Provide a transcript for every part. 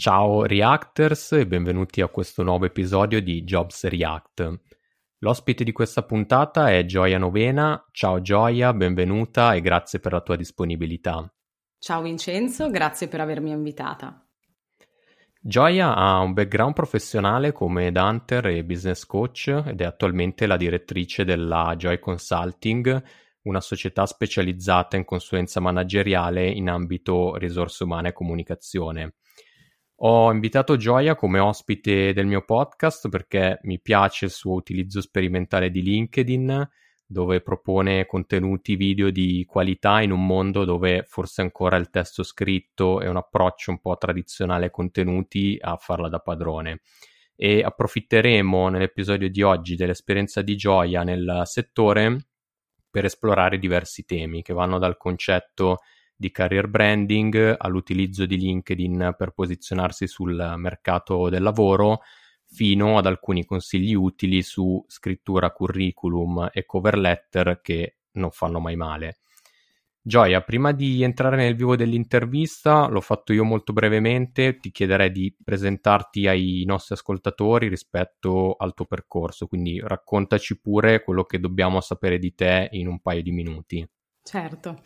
Ciao Reactors e benvenuti a questo nuovo episodio di Jobs React. L'ospite di questa puntata è Gioia Novena. Ciao Gioia, benvenuta e grazie per la tua disponibilità. Ciao Vincenzo, grazie per avermi invitata. Gioia ha un background professionale come Hunter e business coach ed è attualmente la direttrice della Joy Consulting, una società specializzata in consulenza manageriale in ambito risorse umane e comunicazione. Ho invitato Gioia come ospite del mio podcast perché mi piace il suo utilizzo sperimentale di LinkedIn, dove propone contenuti video di qualità in un mondo dove forse ancora il testo scritto e un approccio un po' tradizionale ai contenuti a farla da padrone. E approfitteremo nell'episodio di oggi dell'esperienza di Gioia nel settore per esplorare diversi temi che vanno dal concetto di career branding all'utilizzo di LinkedIn per posizionarsi sul mercato del lavoro fino ad alcuni consigli utili su scrittura curriculum e cover letter che non fanno mai male. Gioia, prima di entrare nel vivo dell'intervista, l'ho fatto io molto brevemente, ti chiederei di presentarti ai nostri ascoltatori rispetto al tuo percorso, quindi raccontaci pure quello che dobbiamo sapere di te in un paio di minuti. Certo.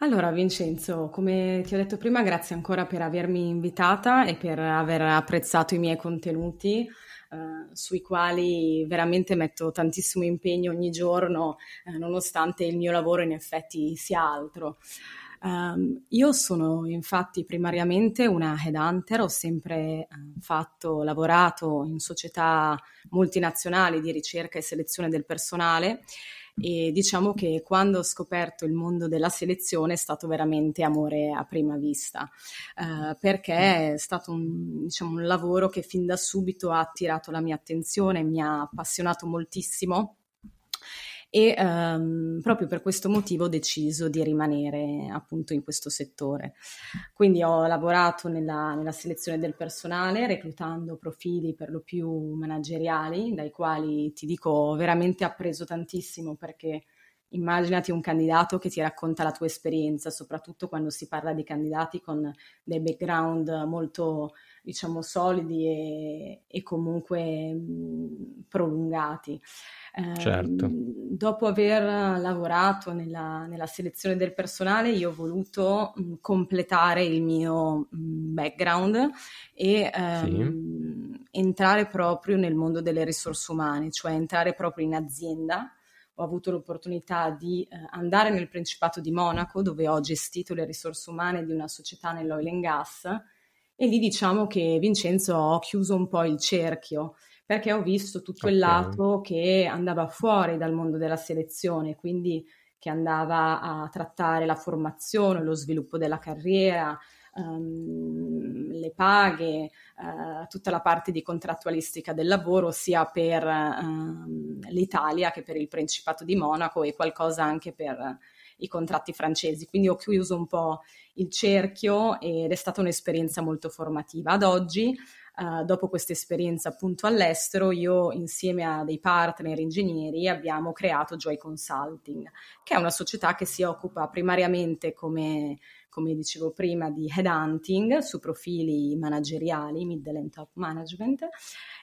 Allora, Vincenzo, come ti ho detto prima, grazie ancora per avermi invitata e per aver apprezzato i miei contenuti, eh, sui quali veramente metto tantissimo impegno ogni giorno, eh, nonostante il mio lavoro in effetti sia altro. Um, io sono infatti primariamente una headhunter, ho sempre uh, fatto, lavorato in società multinazionali di ricerca e selezione del personale e diciamo che quando ho scoperto il mondo della selezione è stato veramente amore a prima vista, eh, perché è stato un, diciamo, un lavoro che fin da subito ha attirato la mia attenzione, mi ha appassionato moltissimo e um, proprio per questo motivo ho deciso di rimanere appunto in questo settore. Quindi ho lavorato nella, nella selezione del personale, reclutando profili per lo più manageriali, dai quali ti dico ho veramente appreso tantissimo perché immaginati un candidato che ti racconta la tua esperienza, soprattutto quando si parla di candidati con dei background molto, diciamo, solidi e, e comunque mh, prolungati. Certo. Eh, dopo aver lavorato nella, nella, selezione del personale, io ho voluto mh, completare il mio mh, background e ehm, sì. entrare proprio nel mondo delle risorse umane, cioè entrare proprio in azienda ho avuto l'opportunità di eh, andare nel Principato di Monaco, dove ho gestito le risorse umane di una società nell'oil and gas, e lì diciamo che Vincenzo ho chiuso un po' il cerchio perché ho visto tutto okay. il lato che andava fuori dal mondo della selezione, quindi che andava a trattare la formazione, lo sviluppo della carriera, um, le paghe, uh, tutta la parte di contrattualistica del lavoro sia per uh, l'Italia che per il Principato di Monaco e qualcosa anche per i contratti francesi. Quindi ho chiuso un po' il cerchio ed è stata un'esperienza molto formativa. Ad oggi Uh, dopo questa esperienza appunto all'estero, io insieme a dei partner ingegneri abbiamo creato Joy Consulting, che è una società che si occupa primariamente, come, come dicevo prima, di headhunting su profili manageriali, middle and top management.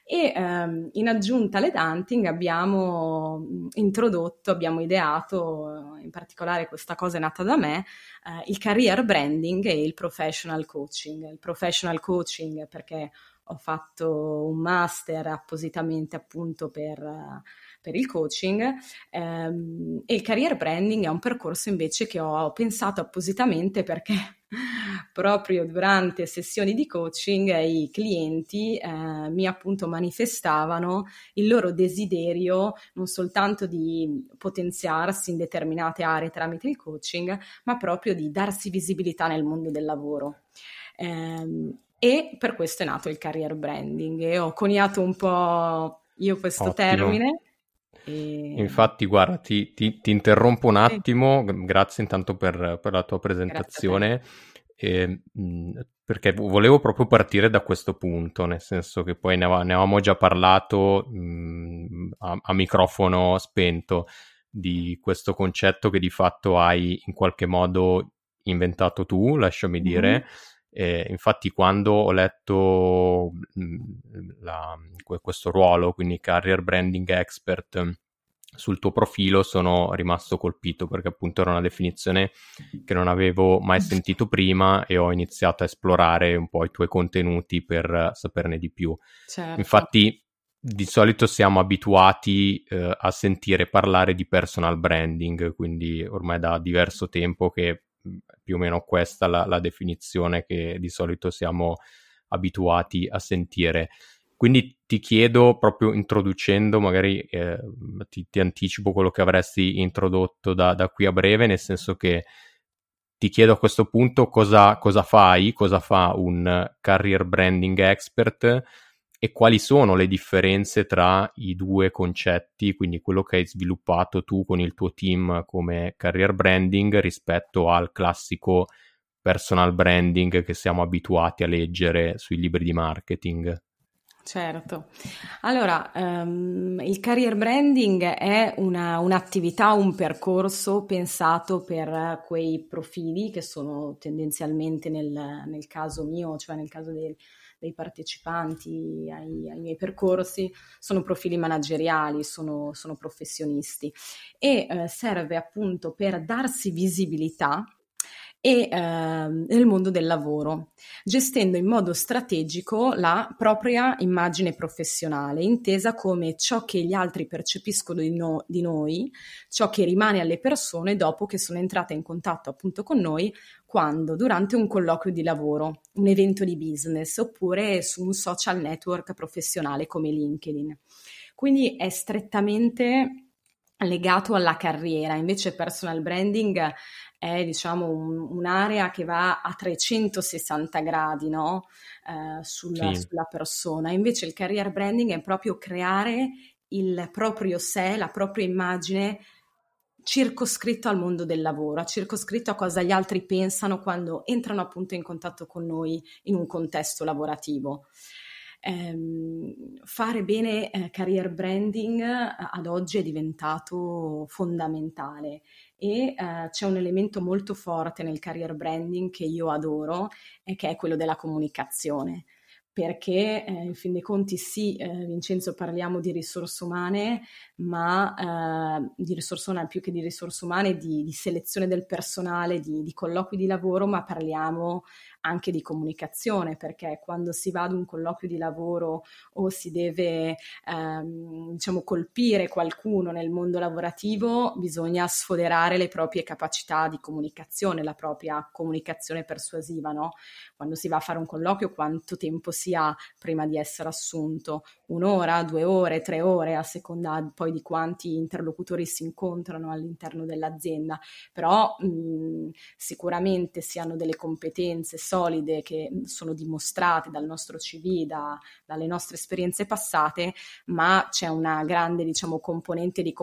E um, in aggiunta all'headhunting abbiamo introdotto, abbiamo ideato, in particolare questa cosa è nata da me, uh, il career branding e il professional coaching. Il professional coaching perché ho fatto un master appositamente appunto per, per il coaching ehm, e il career branding è un percorso invece che ho pensato appositamente perché proprio durante sessioni di coaching i clienti eh, mi appunto manifestavano il loro desiderio non soltanto di potenziarsi in determinate aree tramite il coaching, ma proprio di darsi visibilità nel mondo del lavoro. Eh, e per questo è nato il career branding e ho coniato un po' io questo Ottimo. termine. E... Infatti, guarda, ti, ti, ti, interrompo un attimo, grazie intanto per, per la tua presentazione, e, mh, perché volevo proprio partire da questo punto, nel senso che poi ne, av- ne avevamo già parlato mh, a, a microfono spento di questo concetto che di fatto hai in qualche modo inventato tu, lasciami dire, mm-hmm eh, infatti, quando ho letto mh, la, questo ruolo, quindi Career Branding Expert, sul tuo profilo sono rimasto colpito perché appunto era una definizione che non avevo mai sentito prima e ho iniziato a esplorare un po' i tuoi contenuti per saperne di più. Certo. Infatti di solito siamo abituati eh, a sentire parlare di personal branding, quindi ormai da diverso tempo che più o meno questa la, la definizione che di solito siamo abituati a sentire. Quindi ti chiedo, proprio introducendo, magari eh, ti, ti, anticipo quello che avresti introdotto da, da, qui a breve, nel senso che ti chiedo a questo punto cosa, cosa fai, cosa fa un career branding expert e quali sono le differenze tra i due concetti, quindi quello che hai sviluppato tu con il tuo team come career branding rispetto al classico personal branding che siamo abituati a leggere sui libri di marketing. Certo, allora um, il career branding è una, un'attività, un percorso pensato per quei profili che sono tendenzialmente nel, nel caso mio, cioè nel caso del, dei partecipanti ai, ai, miei percorsi sono profili manageriali, sono, sono professionisti. E eh, serve appunto per darsi visibilità e eh, nel mondo del lavoro, gestendo in modo strategico la propria immagine professionale, intesa come ciò che gli altri percepiscono di, no, di noi, ciò che rimane alle persone dopo che sono entrate in contatto appunto con noi quando? Durante un colloquio di lavoro, un evento di business oppure su un social network professionale come LinkedIn. Quindi è strettamente legato alla carriera, invece personal branding è diciamo un, un'area che va a 360 gradi no? eh, sulla, sì. sulla persona, invece il career branding è proprio creare il proprio sé, la propria immagine circoscritto al mondo del lavoro, circoscritto a cosa gli altri pensano quando entrano appunto in contatto con noi in un contesto lavorativo. Eh, fare bene eh, career branding eh, ad oggi è diventato fondamentale. E eh, c'è un elemento molto forte nel career branding che io adoro e che è quello della comunicazione. Perché eh, in fin dei conti sì, eh, Vincenzo, parliamo di risorse umane, ma eh, di risorse umane più che di risorse umane, di, di selezione del personale, di, di, colloqui di lavoro, ma parliamo anche di comunicazione, perché quando si va ad un colloquio di lavoro o si deve ehm, diciamo, colpire qualcuno nel mondo lavorativo, bisogna sfoderare le proprie capacità di comunicazione, la propria comunicazione persuasiva, no? Quando si va a fare un colloquio, quanto tempo si ha prima di essere assunto? Un'ora, due ore, tre ore, a seconda poi di quanti interlocutori si incontrano all'interno dell'azienda, però mh, sicuramente si hanno delle competenze, so solide che sono dimostrate dal nostro CV, da, dalle nostre esperienze passate, ma c'è una grande diciamo, componente di,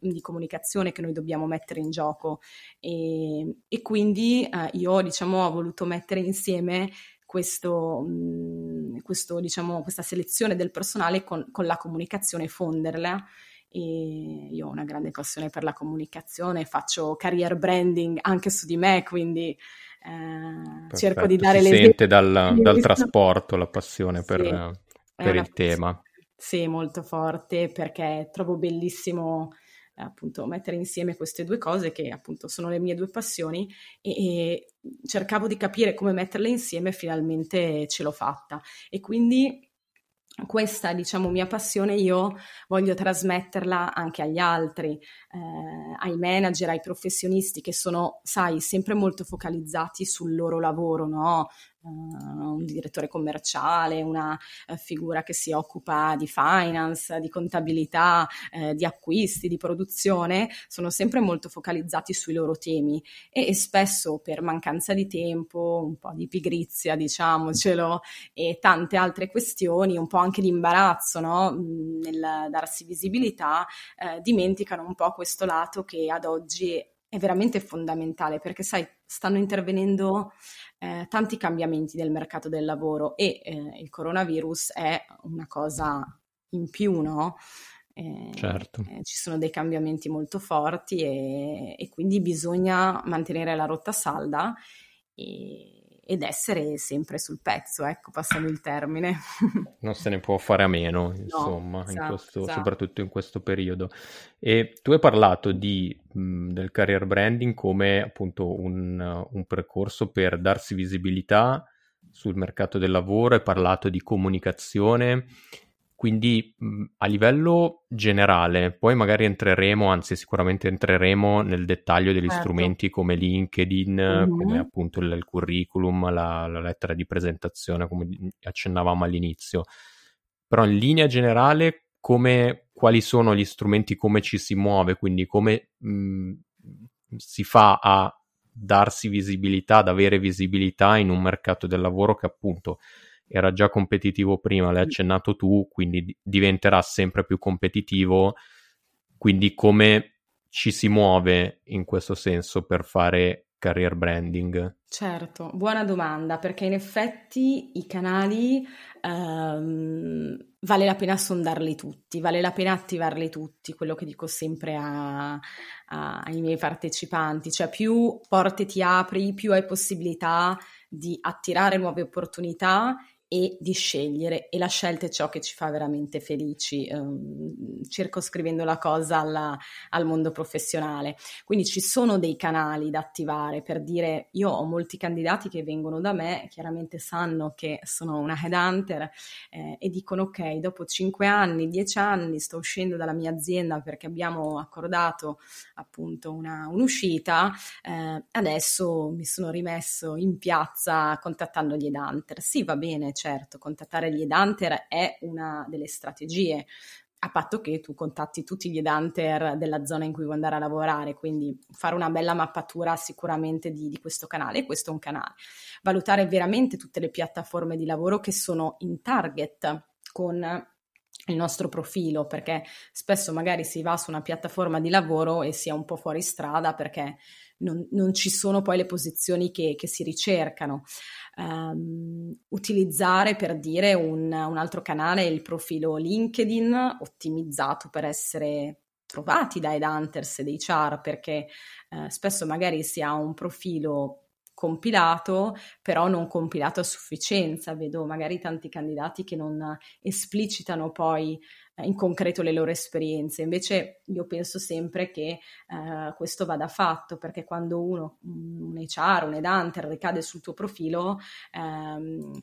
di comunicazione che noi dobbiamo mettere in gioco. E, e quindi eh, io diciamo, ho voluto mettere insieme questo, mh, questo, diciamo, questa selezione del personale con, con la comunicazione, fonderla e io ho una grande passione per la comunicazione, faccio career branding anche su di me, quindi eh, cerco di dare si l'esempio. sente dal, dal trasporto la passione sì, per, per il tema. Sì, molto forte perché trovo bellissimo appunto mettere insieme queste due cose che appunto sono le mie due passioni e, e cercavo di capire come metterle insieme e finalmente ce l'ho fatta e quindi questa, diciamo, mia passione io voglio trasmetterla anche agli altri, eh, ai manager, ai professionisti che sono, sai, sempre molto focalizzati sul loro lavoro, no? Uh, un direttore commerciale, una uh, figura che si occupa di finance, di contabilità, uh, di acquisti, di produzione, sono sempre molto focalizzati sui loro temi e, e, spesso per mancanza di tempo, un po' di pigrizia, diciamocelo, e tante altre questioni, un po' anche di imbarazzo no? nel darsi visibilità, dimenticano un po' questo lato che ad oggi è veramente fondamentale perché, sai, stanno intervenendo eh, tanti cambiamenti nel mercato del lavoro e eh, il coronavirus è una cosa in più, no? Eh, certo. Eh, ci sono dei cambiamenti molto forti e, e, quindi bisogna mantenere la rotta salda e, ed essere sempre sul pezzo, ecco, passando il termine. non se ne può fare a meno, insomma, no, esatto, in questo, esatto. soprattutto in questo periodo. E tu hai parlato di, mh, del career branding come appunto un, un percorso per darsi visibilità sul mercato del lavoro, hai parlato di comunicazione quindi a livello generale, poi magari entreremo, anzi sicuramente entreremo nel dettaglio degli certo. strumenti come LinkedIn, mm-hmm. come appunto il, il curriculum, la, la, lettera di presentazione, come accennavamo all'inizio. Però in linea generale, come, quali sono gli strumenti, come ci si muove, quindi come mh, si fa a darsi visibilità, ad avere visibilità in un mercato del lavoro che appunto era già competitivo prima, l'hai accennato tu, quindi diventerà sempre più competitivo. Quindi come ci si muove in questo senso per fare career branding? Certo, buona domanda, perché in effetti i canali um, vale la pena sondarli tutti, vale la pena attivarli tutti, quello che dico sempre a, a, ai miei partecipanti, cioè più porte ti apri, più hai possibilità di attirare nuove opportunità e di scegliere e la scelta è ciò che ci fa veramente felici, ehm, circoscrivendo la cosa alla, al mondo professionale. Quindi ci sono dei canali da attivare per dire io ho molti candidati che vengono da me, chiaramente sanno che sono una headhunter eh, e dicono ok, dopo 5 anni, 10 anni sto uscendo dalla mia azienda perché abbiamo accordato appunto una, un'uscita, eh, adesso mi sono rimesso in piazza contattando gli headhunter. Sì, va bene, certo, contattare gli headhunter è una delle strategie, a patto che tu contatti tutti gli headhunter della zona in cui vuoi andare a lavorare, quindi fare una bella mappatura sicuramente di, di questo canale, questo è un canale. Valutare veramente tutte le piattaforme di lavoro che sono in target con il nostro profilo, perché spesso magari si va su una piattaforma di lavoro e si è un po' fuori strada perché non, non ci sono poi le posizioni che, che si ricercano. Um, utilizzare per dire un, un altro canale il profilo LinkedIn ottimizzato per essere trovati dai Hunters e dei char perché eh, spesso magari si ha un profilo compilato, però non compilato a sufficienza. Vedo magari tanti candidati che non esplicitano poi in concreto le loro esperienze. Invece io penso sempre che eh, questo vada fatto perché quando uno, un HR, un headhunter ricade sul tuo profilo, ehm,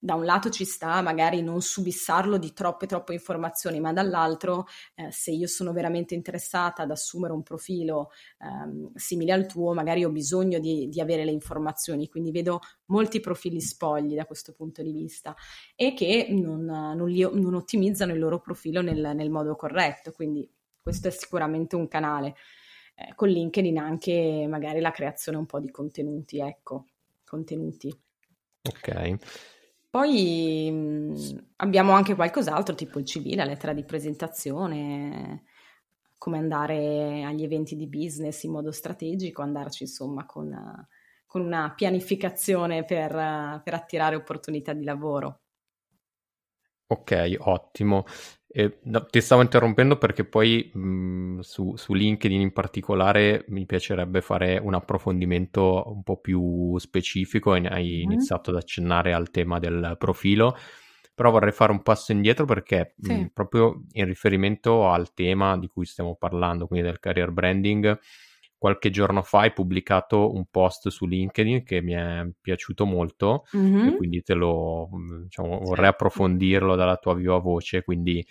da un lato ci sta magari non subissarlo di troppe troppe informazioni, ma dall'altro eh, se io sono veramente interessata ad assumere un profilo ehm, simile al tuo, magari ho bisogno di, di, avere le informazioni, quindi vedo molti profili spogli da questo punto di vista e che non, non, li, non ottimizzano il loro profilo nel, nel, modo corretto, quindi questo è sicuramente un canale. Eh, con LinkedIn anche magari la creazione un po' di contenuti, ecco, contenuti. Ok. Poi mh, abbiamo anche qualcos'altro, tipo il CV, la lettera di presentazione, come andare agli eventi di business in modo strategico, andarci insomma con, con una pianificazione per, per attirare opportunità di lavoro. Ok, ottimo. Eh, no, ti stavo interrompendo perché poi mh, su, su, LinkedIn in particolare mi piacerebbe fare un approfondimento un po' più specifico e hai mm. iniziato ad accennare al tema del profilo, però vorrei fare un passo indietro perché sì. mh, proprio in riferimento al tema di cui stiamo parlando, quindi del career branding, qualche giorno fa hai pubblicato un post su LinkedIn che mi è piaciuto molto mm-hmm. e quindi te lo diciamo, vorrei approfondirlo dalla tua viva voce, quindi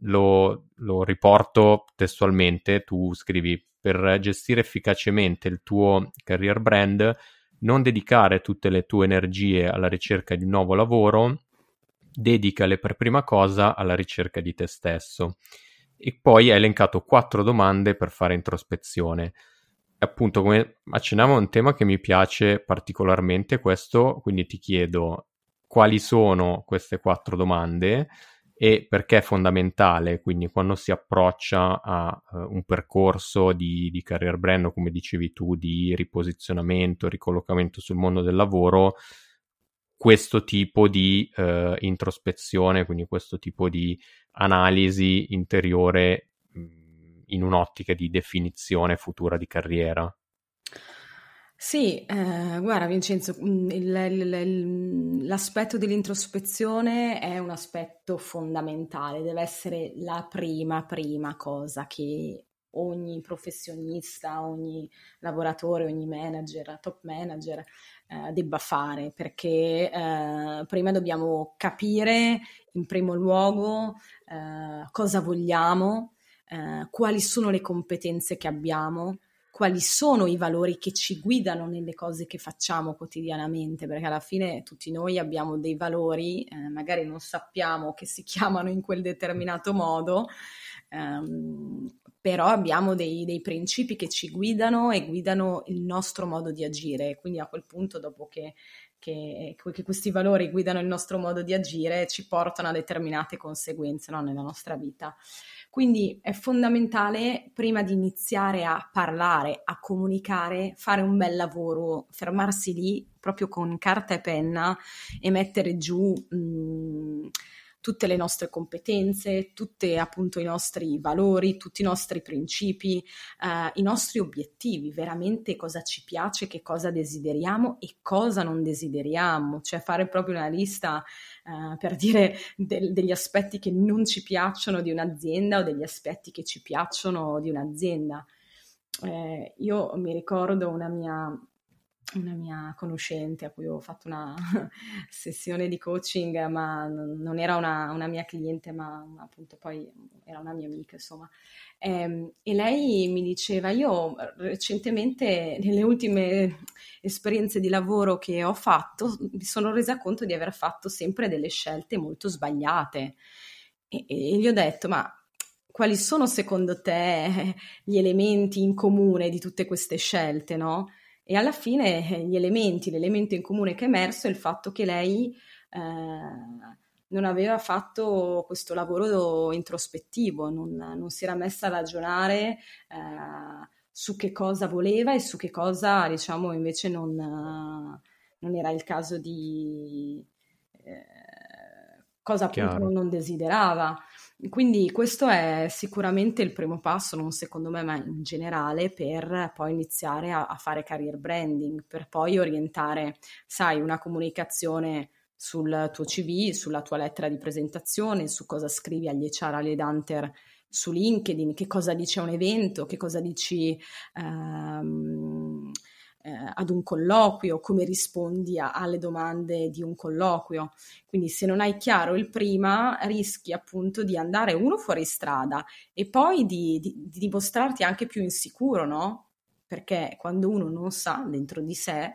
lo, lo riporto testualmente, tu scrivi per gestire efficacemente il tuo career brand, non dedicare tutte le tue energie alla ricerca di un nuovo lavoro, dedicale per prima cosa alla ricerca di te stesso. E poi hai elencato quattro domande per fare introspezione appunto, come accennavo, un tema che mi piace particolarmente questo, quindi ti chiedo quali sono queste quattro domande e perché è fondamentale, quindi quando si approccia a uh, un percorso di, di career brand come dicevi tu, di riposizionamento, ricollocamento sul mondo del lavoro, questo tipo di uh, introspezione, quindi questo tipo di analisi interiore in un'ottica di definizione futura di carriera? Sì, eh, guarda Vincenzo, mm, il, il, il, l'aspetto dell'introspezione è un aspetto fondamentale, deve essere la prima, prima cosa che ogni professionista, ogni lavoratore, ogni manager, top manager eh, debba fare, perché eh, prima dobbiamo capire in primo luogo eh, cosa vogliamo, eh, quali sono le competenze che abbiamo, quali sono i valori che ci guidano nelle cose che facciamo quotidianamente, perché alla fine tutti noi abbiamo dei valori, eh, magari non sappiamo che si chiamano in quel determinato modo, ehm, però abbiamo dei, dei, principi che ci guidano e guidano il nostro modo di agire. Quindi a quel punto, dopo che, che, che questi valori guidano il nostro modo di agire, ci portano a determinate conseguenze no, nella nostra vita. Quindi è fondamentale, prima di iniziare a parlare, a comunicare, fare un bel lavoro, fermarsi lì proprio con carta e penna e mettere giù mh, mm, tutte le nostre competenze, tutti appunto i nostri valori, tutti i nostri principi, eh, i nostri obiettivi, veramente cosa ci piace, che cosa desideriamo e cosa non desideriamo, cioè fare proprio una lista eh, per dire de- degli aspetti che non ci piacciono di un'azienda o degli aspetti che ci piacciono di un'azienda. Eh, io mi ricordo una mia una mia conoscente a cui ho fatto una sessione di coaching, ma non era una, una mia cliente, ma appunto poi era una mia amica, insomma. E, ehm, e lei mi diceva, io recentemente, nelle ultime esperienze di lavoro che ho fatto, mi sono resa conto di aver fatto sempre delle scelte molto sbagliate. E, e gli ho detto, ma quali sono secondo te gli elementi in comune di tutte queste scelte, no? E alla fine eh, gli elementi, l'elemento in comune che è emerso è il fatto che lei eh, non aveva fatto questo lavoro introspettivo, non, non, si era messa a ragionare eh, su che cosa voleva e su che cosa, diciamo, invece non, non era il caso di... Eh, cosa appunto non desiderava. Quindi questo è sicuramente il primo passo, non secondo me, ma in generale, per poi iniziare a, a fare career branding, per poi orientare, sai, una comunicazione sul tuo CV, sulla tua lettera di presentazione, su cosa scrivi agli HR, agli hunter su LinkedIn, che cosa dice un evento, che cosa dici... Um, eh, ad un colloquio, come rispondi a, alle domande di un colloquio. Quindi se non hai chiaro il prima, rischi appunto di andare uno fuori strada e poi di, di, di dimostrarti anche più insicuro, no? Perché quando uno non sa dentro di sé,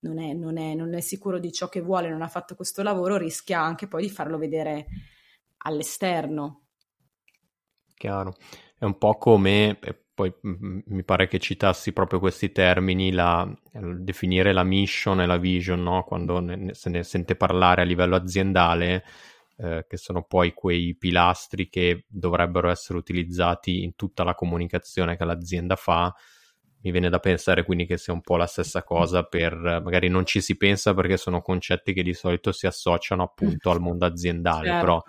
non è, non, è, non è, sicuro di ciò che vuole, non ha fatto questo lavoro, rischia anche poi di farlo vedere all'esterno. Chiaro. È un po' come, poi mi pare che citassi proprio questi termini, la, definire la mission e la vision, no? quando ne, se ne sente parlare a livello aziendale, eh, che sono poi quei pilastri che dovrebbero essere utilizzati in tutta la comunicazione che l'azienda fa. Mi viene da pensare quindi che sia un po' la stessa cosa per magari non ci si pensa perché sono concetti che di solito si associano appunto al mondo aziendale, certo. però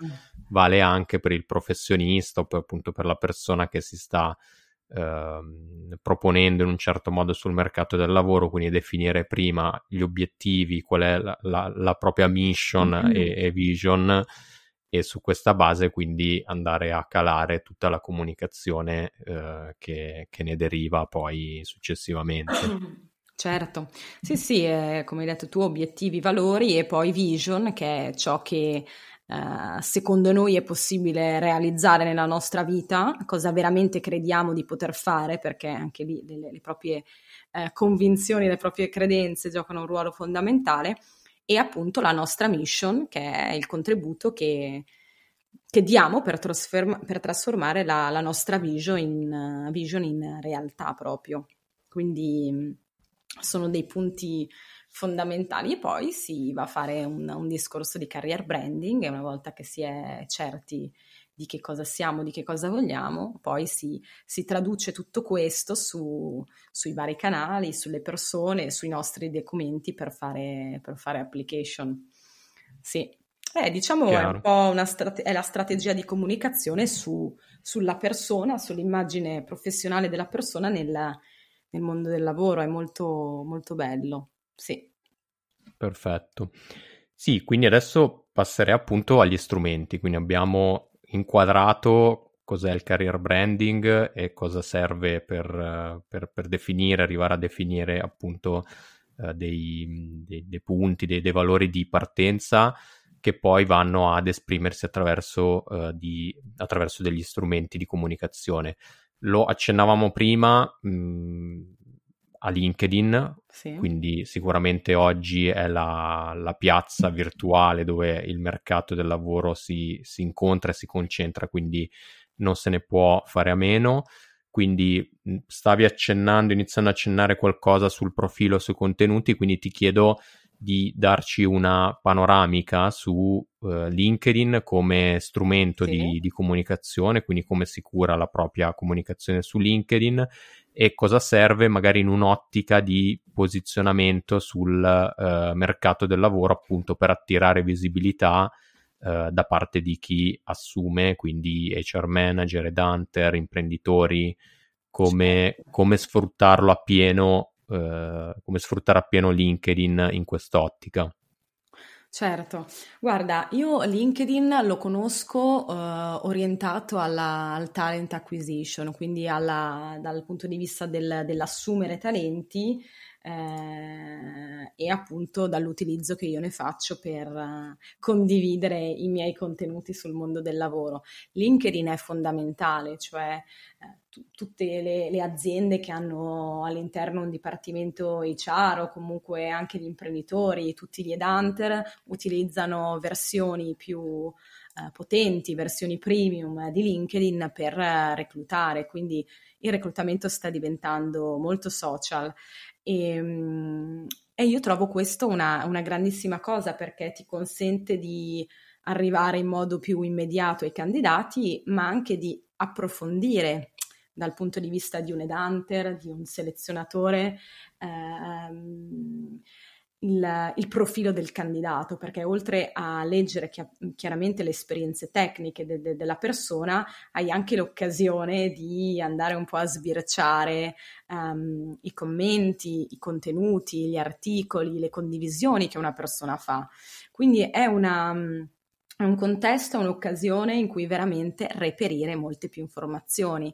vale anche per il professionista o per, appunto per la persona che si sta eh, proponendo in un certo modo sul mercato del lavoro, quindi definire prima gli obiettivi, qual è la, la, la propria mission mm-hmm. e, e, vision e su questa base quindi andare a calare tutta la comunicazione eh, che, che ne deriva poi successivamente. Certo, sì, sì, eh, come hai detto tu, obiettivi, valori e poi vision, che è ciò che eh, secondo noi è possibile realizzare nella nostra vita, cosa veramente crediamo di poter fare, perché anche lì le, le proprie eh, convinzioni, le proprie credenze giocano un ruolo fondamentale, e appunto la nostra mission, che è il contributo che, che diamo per, trasform- per trasformare la, la, nostra vision in, vision in realtà proprio. Quindi sono dei punti fondamentali e poi si va a fare un, un discorso di career branding e una volta che si è certi di che cosa siamo, di che cosa vogliamo, poi si, si traduce tutto questo su, sui vari canali, sulle persone, sui nostri documenti per fare, per fare application. Sì, eh, diciamo Chiaro. è un po' una strate- è la strategia di comunicazione su, sulla persona, sull'immagine professionale della persona nel, nel mondo del lavoro, è molto, molto bello. Sì. Perfetto. Sì, quindi adesso passerei appunto agli strumenti. Quindi abbiamo inquadrato cos'è il career branding e cosa serve per, per, per definire, arrivare a definire appunto eh, dei, dei, dei, punti, dei, dei, valori di partenza che poi vanno ad esprimersi attraverso, eh, di, attraverso degli strumenti di comunicazione. Lo accennavamo prima, mh, a LinkedIn, sì. quindi sicuramente oggi è la, la, piazza virtuale dove il mercato del lavoro si, si, incontra e si concentra, quindi non se ne può fare a meno. Quindi stavi accennando, iniziando a accennare qualcosa sul profilo, sui contenuti, quindi ti chiedo di darci una panoramica su uh, LinkedIn come strumento sì. di, di, comunicazione, quindi come si cura la propria comunicazione su LinkedIn e cosa serve magari in un'ottica di posizionamento sul uh, mercato del lavoro appunto per attirare visibilità uh, da parte di chi assume, quindi HR manager, ed hunter, imprenditori, come, come sfruttarlo appieno eh, come sfruttare appieno LinkedIn in quest'ottica. Certo, guarda, io LinkedIn lo conosco uh, orientato alla, al talent acquisition, quindi alla, dal punto di vista del, dell'assumere talenti eh, e appunto dall'utilizzo che io ne faccio per uh, condividere i miei contenuti sul mondo del lavoro. LinkedIn è fondamentale, cioè eh, t- tutte le, le, aziende che hanno all'interno un dipartimento HR o comunque anche gli imprenditori, tutti gli headhunter utilizzano versioni più eh, potenti, versioni premium di LinkedIn per eh, reclutare, quindi il reclutamento sta diventando molto social e, ehm, e io trovo questo una, una grandissima cosa perché ti consente di arrivare in modo più immediato ai candidati, ma anche di approfondire dal punto di vista di un headhunter, di un selezionatore, ehm, il, il, profilo del candidato, perché oltre a leggere chi- chiaramente le esperienze tecniche de- de- della persona, hai anche l'occasione di andare un po' a sbirciare um, i commenti, i contenuti, gli articoli, le condivisioni che una persona fa. Quindi è una un contesto, un'occasione in cui veramente reperire molte più informazioni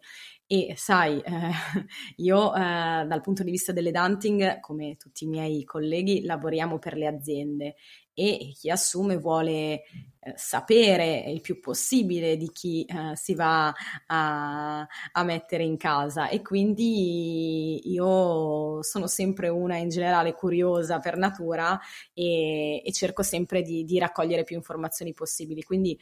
e sai, eh, io eh, dal punto di vista delle dunting, come tutti i miei colleghi, lavoriamo per le aziende e chi assume vuole eh, sapere il più possibile di chi eh, si va a, a, mettere in casa e quindi io sono sempre una in generale curiosa per natura e, e cerco sempre di, di, raccogliere più informazioni possibili. Quindi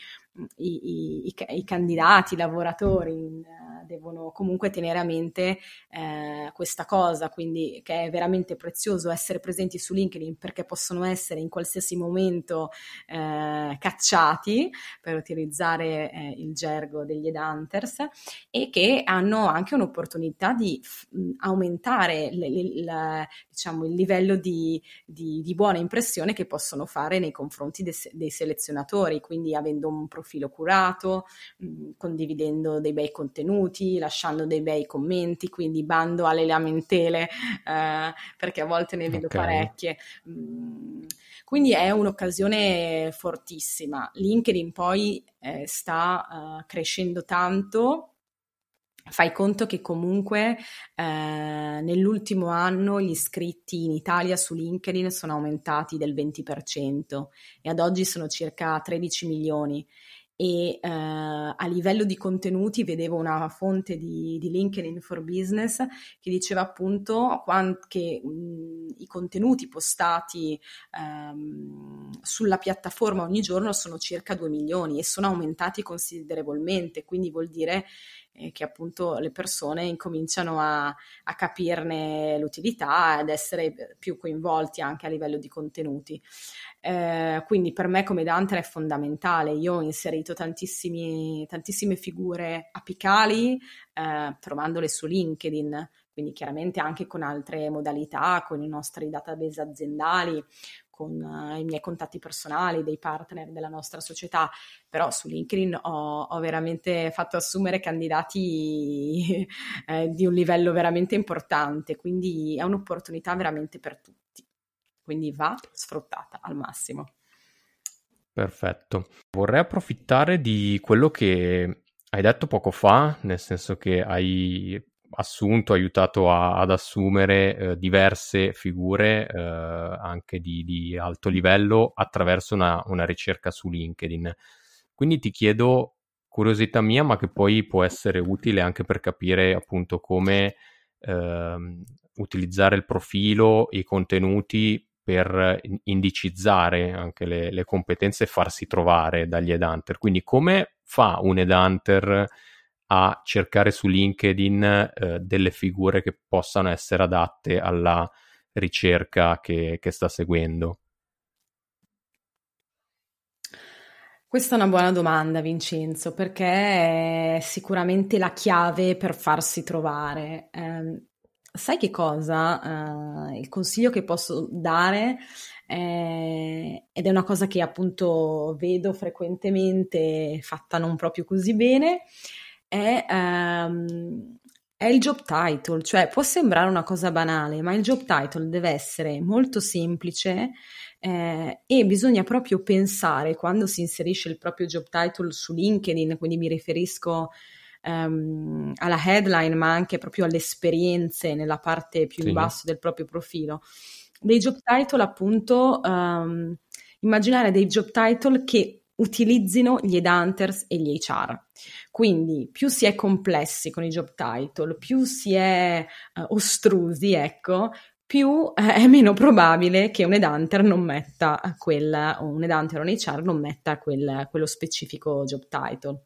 i, i, i, i candidati, i lavoratori in, devono comunque tenere a mente eh, questa cosa, quindi che è veramente prezioso essere presenti su LinkedIn perché possono essere in qualsiasi momento eh, cacciati, per utilizzare eh, il gergo degli headhunters, e che hanno anche un'opportunità di f- aumentare le, le, la, diciamo, il livello di, di, di, buona impressione che possono fare nei confronti de- dei selezionatori, quindi avendo un profilo curato, mh, condividendo dei bei contenuti, lasciando dei bei commenti, quindi bando alle lamentele, eh, perché a volte ne vedo okay. parecchie. Mh, quindi è un'occasione fortissima. LinkedIn poi eh, sta uh, crescendo tanto Fai conto che comunque eh, nell'ultimo anno gli iscritti in Italia su LinkedIn sono aumentati del 20% e ad oggi sono circa 13 milioni e eh, a livello di contenuti vedevo una fonte di, di LinkedIn for Business che diceva appunto che mh, i contenuti postati ehm, sulla piattaforma ogni giorno sono circa 2 milioni e sono aumentati considerevolmente, quindi vuol dire che appunto le persone incominciano a, a capirne l'utilità ed essere più coinvolti anche a livello di contenuti. Eh, quindi per me come Dante è fondamentale. Io ho inserito tantissime figure apicali eh, trovandole su LinkedIn, quindi chiaramente anche con altre modalità, con i nostri database aziendali, con uh, i miei contatti personali, dei partner della nostra società, però su LinkedIn ho, ho veramente fatto assumere candidati eh, di un livello veramente importante, quindi è un'opportunità veramente per tutti. Quindi va sfruttata al massimo. Perfetto. Vorrei approfittare di quello che hai detto poco fa, nel senso che hai assunto, aiutato a, ad assumere eh, diverse figure eh, anche di, di, alto livello attraverso una, una, ricerca su LinkedIn. Quindi ti chiedo, curiosità mia, ma che poi può essere utile anche per capire appunto come eh, utilizzare il profilo, i contenuti per indicizzare anche le, le competenze e farsi trovare dagli headhunter. Quindi come fa un headhunter a cercare su LinkedIn eh, delle figure che possano essere adatte alla ricerca che, che sta seguendo? Questa è una buona domanda, Vincenzo, perché è sicuramente la chiave per farsi trovare. Eh, sai che cosa? Eh, il consiglio che posso dare, eh, ed è una cosa che appunto vedo frequentemente fatta non proprio così bene, è, um, è il job title, cioè può sembrare una cosa banale, ma il job title deve essere molto semplice eh, e bisogna proprio pensare quando si inserisce il proprio job title su LinkedIn, quindi mi riferisco um, alla headline, ma anche proprio alle esperienze nella parte più sì. in basso del proprio profilo. Dei job title, appunto, um, immaginare dei job title che utilizzino gli headhunters e gli HR. Quindi più si è complessi con i job title, più si è uh, ostrusi, ecco, più eh, è meno probabile che un headhunter non metta quella, o un headhunter o un HR non metta quel, quello specifico job title.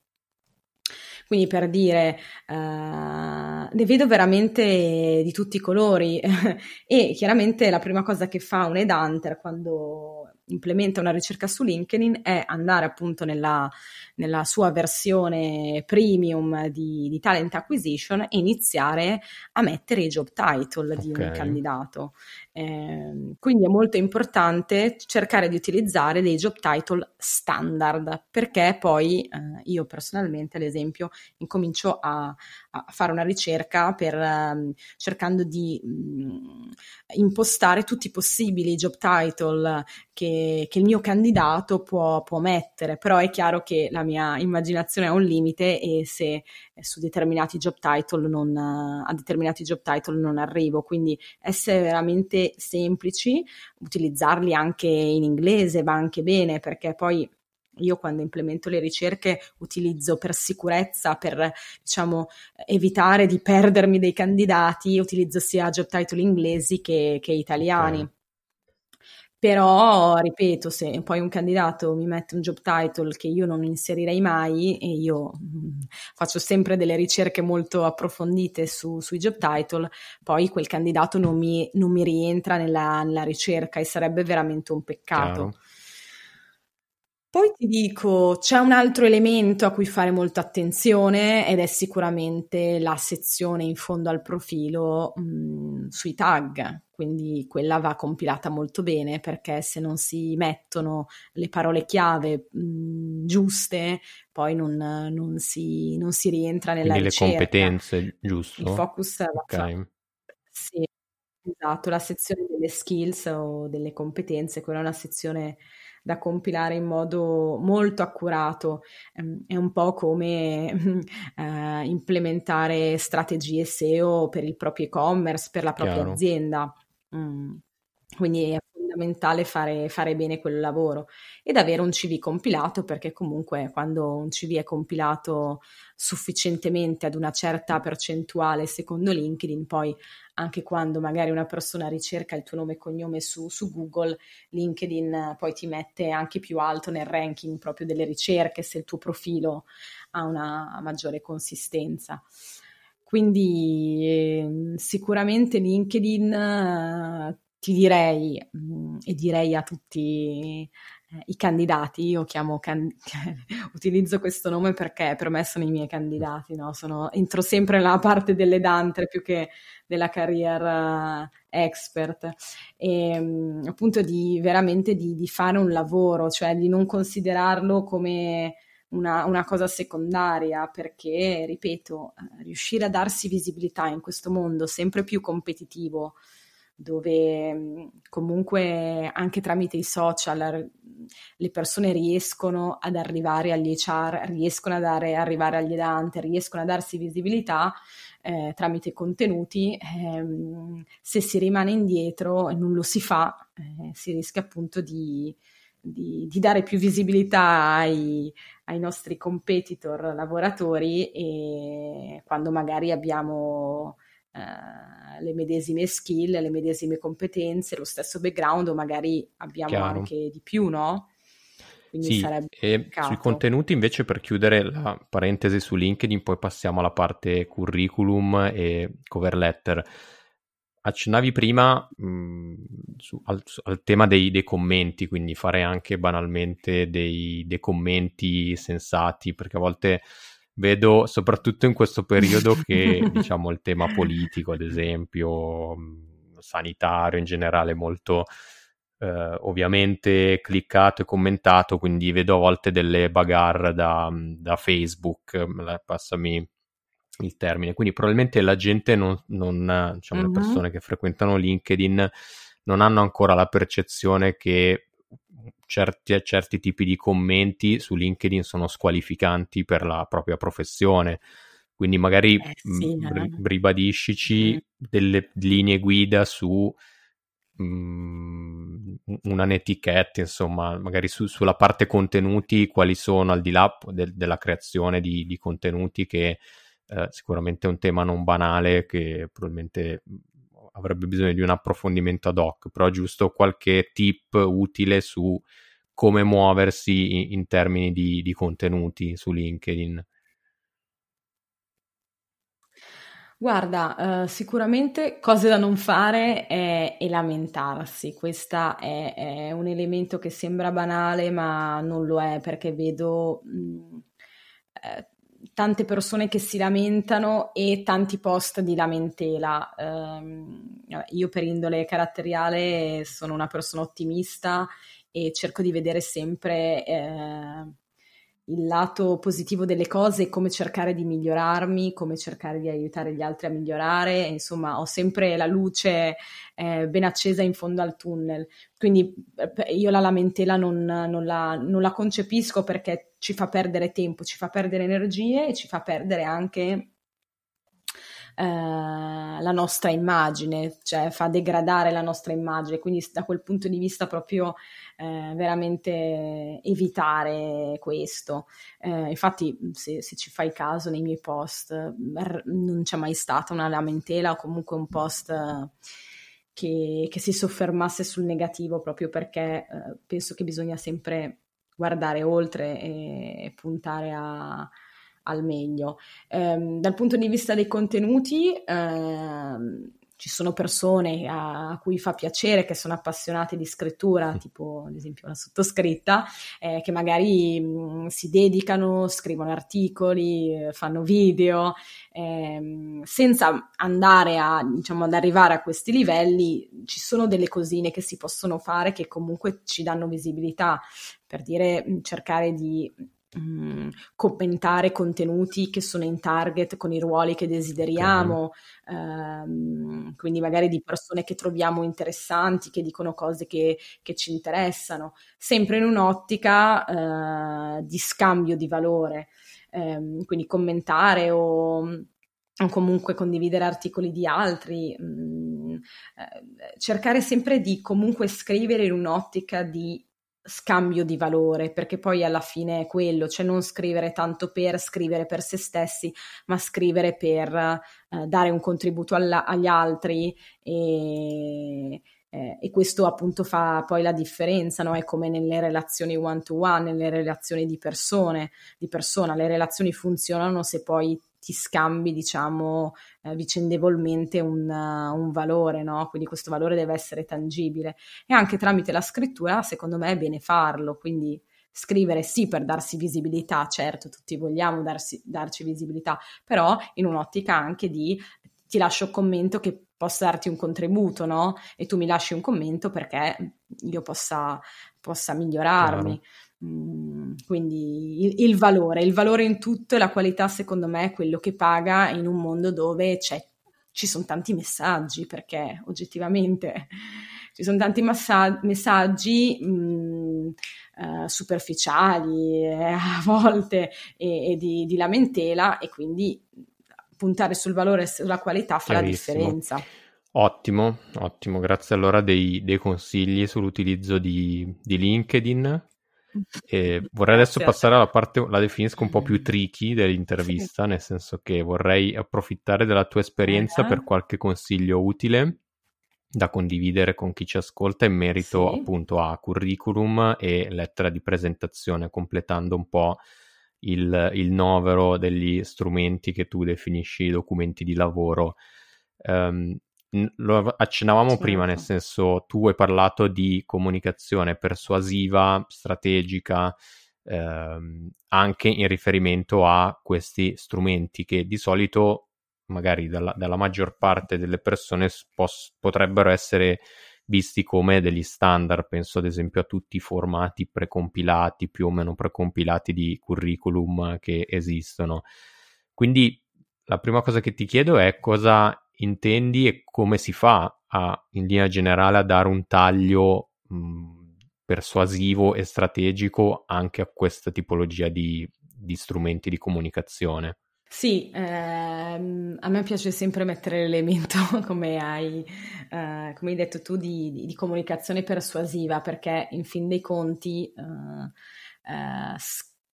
Quindi per dire, uh, ne vedo veramente di tutti i colori e chiaramente la prima cosa che fa un headhunter quando implementa una ricerca su LinkedIn è andare appunto nella, nella sua versione premium di, di, talent acquisition e iniziare a mettere i job title okay. di un candidato. Eh, quindi è molto importante cercare di utilizzare dei job title standard perché poi eh, io personalmente ad esempio incomincio a, a fare una ricerca per, um, cercando di um, impostare tutti i possibili job title che, che il mio candidato può, può, mettere, però è chiaro che la mia immaginazione ha un limite e se su determinati job title non, a determinati job title non arrivo, quindi essere veramente semplici, utilizzarli anche in inglese va anche bene perché poi io quando implemento le ricerche utilizzo per sicurezza, per diciamo evitare di perdermi dei candidati, utilizzo sia job title inglesi che, che italiani. Okay Però, ripeto, se poi un candidato mi mette un job title che io non inserirei mai e io mh, faccio sempre delle ricerche molto approfondite su, sui job title, poi quel candidato non mi, non mi rientra nella, nella, ricerca e sarebbe veramente un peccato. Chiaro. Poi ti dico, c'è un altro elemento a cui fare molta attenzione ed è sicuramente la sezione in fondo al profilo mh, sui tag, quindi quella va compilata molto bene perché se non si mettono le parole chiave mh, giuste, poi non, non, si, non, si, rientra nella quindi ricerca. le competenze, giusto? Il focus okay. va sì, esatto, la sezione delle skills o delle competenze, quella è una sezione da compilare in modo molto accurato. Ehm, è un po' come eh, implementare strategie SEO per il proprio e-commerce, per la propria Chiaro. azienda. Mm. Quindi è fondamentale fare, fare, bene quel lavoro ed avere un CV compilato perché comunque quando un CV è compilato sufficientemente ad una certa percentuale secondo LinkedIn, poi anche quando magari una persona ricerca il tuo nome e cognome su, su Google, LinkedIn poi ti mette anche più alto nel ranking proprio delle ricerche se il tuo profilo ha una maggiore consistenza. Quindi eh, sicuramente LinkedIn eh, ti direi mm, e direi a tutti eh, i candidati, io chiamo can- utilizzo questo nome perché per me sono i miei candidati, no? sono, entro sempre nella parte delle dantre più che della career uh, expert e um, appunto di veramente di, di, fare un lavoro, cioè di non considerarlo come una, una cosa secondaria perché, ripeto, eh, riuscire a darsi visibilità in questo mondo sempre più competitivo dove mm, comunque anche tramite i social le persone riescono ad arrivare agli HR, riescono ad arrivare agli edanti, riescono a darsi visibilità eh, tramite contenuti, eh, se si rimane indietro e non lo si fa, eh, si rischia appunto di, di, di dare più visibilità ai, ai, nostri competitor lavoratori e quando magari abbiamo eh, le medesime skill, le medesime competenze, lo stesso background o magari abbiamo Chiaro. anche di più, no? Quindi sì, e sui contenuti invece per chiudere la parentesi su LinkedIn, poi passiamo alla parte curriculum e cover letter. Accennavi prima mh, mm, su, al, al, tema dei, dei, commenti, quindi fare anche banalmente dei, dei commenti sensati, perché a volte vedo soprattutto in questo periodo che diciamo il tema politico, ad esempio, sanitario in generale, molto eh, ovviamente cliccato e commentato, quindi vedo a volte delle bagarre da, da Facebook, passami il termine. Quindi probabilmente la gente non, non diciamo, mm-hmm. le persone che frequentano LinkedIn non hanno ancora la percezione che certi, certi tipi di commenti su LinkedIn sono squalificanti per la propria professione. Quindi magari eh sì, mh, eh. ribadiscici mm. delle linee guida su mh, una netiquette, insomma, magari su, sulla parte contenuti, quali sono al di là de- della creazione di, di contenuti che eh, sicuramente è un tema non banale che probabilmente avrebbe bisogno di un approfondimento ad hoc, però giusto qualche tip utile su come muoversi in, in termini di, di contenuti su LinkedIn. Guarda, uh, sicuramente cose da non fare è, è lamentarsi. Questo è, è, un elemento che sembra banale, ma non lo è perché vedo mh, eh, tante persone che si lamentano e tanti post di lamentela. Um, io per indole caratteriale sono una persona ottimista e cerco di vedere sempre eh, il lato positivo delle cose, come cercare di migliorarmi, come cercare di aiutare gli altri a migliorare, insomma ho sempre la luce eh, ben accesa in fondo al tunnel. Quindi eh, io la lamentela non, non, la, non la concepisco perché ci fa perdere tempo, ci fa perdere energie e ci fa perdere anche eh, la nostra immagine, cioè fa degradare la nostra immagine, quindi da quel punto di vista proprio eh, veramente evitare questo. Eh, infatti se, se, ci fai caso nei miei post non c'è mai stata una lamentela o comunque un post che, che, si soffermasse sul negativo proprio perché eh, penso che bisogna sempre guardare oltre e puntare a, al meglio. Eh, dal punto di vista dei contenuti, eh, ci sono persone a, a, cui fa piacere, che sono appassionate di scrittura, tipo ad esempio la sottoscritta, eh, che magari mh, si dedicano, scrivono articoli, fanno video, eh, senza andare a, diciamo, ad arrivare a questi livelli, ci sono delle cosine che si possono fare che comunque ci danno visibilità, per dire cercare di Mm, commentare contenuti che sono in target con i ruoli che desideriamo, ehm, quindi magari di persone che troviamo interessanti, che dicono cose che, che ci interessano, sempre in un'ottica eh, di scambio di valore, ehm, quindi commentare o, o, comunque condividere articoli di altri. Mh, mm, eh, cercare sempre di comunque scrivere in un'ottica di scambio di valore, perché poi alla fine è quello, cioè non scrivere tanto per scrivere per se stessi, ma scrivere per eh, dare un contributo alla, agli altri e, eh, e, questo appunto fa poi la differenza, no? È come nelle relazioni one to one, nelle relazioni di persone, di persona, le relazioni funzionano se poi ti scambi, diciamo, eh, vicendevolmente un, uh, un valore, no? Quindi questo valore deve essere tangibile. E anche tramite la scrittura, secondo me, è bene farlo. Quindi scrivere sì per darsi visibilità, certo, tutti vogliamo darsi, darci visibilità, però in un'ottica anche di ti lascio un commento che possa darti un contributo, no? E tu mi lasci un commento perché io possa, possa migliorarmi. Claro. Mm, quindi il, il, valore, il valore in tutto e la qualità secondo me è quello che paga in un mondo dove ci sono tanti messaggi, perché oggettivamente ci sono tanti massa- messaggi mh, mm, uh, superficiali eh, a volte e, e di, di, lamentela e quindi puntare sul valore e sulla qualità fa la differenza. Ottimo, ottimo, grazie allora dei, dei consigli sull'utilizzo di, di LinkedIn e vorrei adesso passare alla parte, la definisco un po' più tricky dell'intervista, sì. nel senso che vorrei approfittare della tua esperienza uh-huh. per qualche consiglio utile da condividere con chi ci ascolta in merito sì. appunto a curriculum e lettera di presentazione, completando un po' il, il novero degli strumenti che tu definisci documenti di lavoro. Um, lo accennavamo certo. prima, nel senso tu hai parlato di comunicazione persuasiva, strategica, ehm, anche in riferimento a questi strumenti che di solito magari dalla, dalla maggior parte delle persone pos- potrebbero essere visti come degli standard, penso ad esempio a tutti i formati precompilati, più o meno precompilati di curriculum che esistono. Quindi la prima cosa che ti chiedo è cosa intendi e come si fa a, in linea generale a dare un taglio mh, persuasivo e strategico anche a questa tipologia di, di strumenti di comunicazione. Sì, ehm, a me piace sempre mettere l'elemento, come hai, eh, come hai detto tu, di, di, di, comunicazione persuasiva, perché in fin dei conti eh, eh,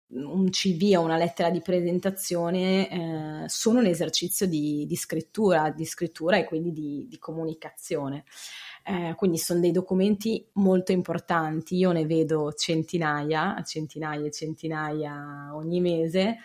un CV o una lettera di presentazione eh, sono un esercizio di, di, scrittura, di scrittura e quindi di, di comunicazione. Eh, quindi sono dei documenti molto importanti, io ne vedo centinaia, centinaia e centinaia ogni mese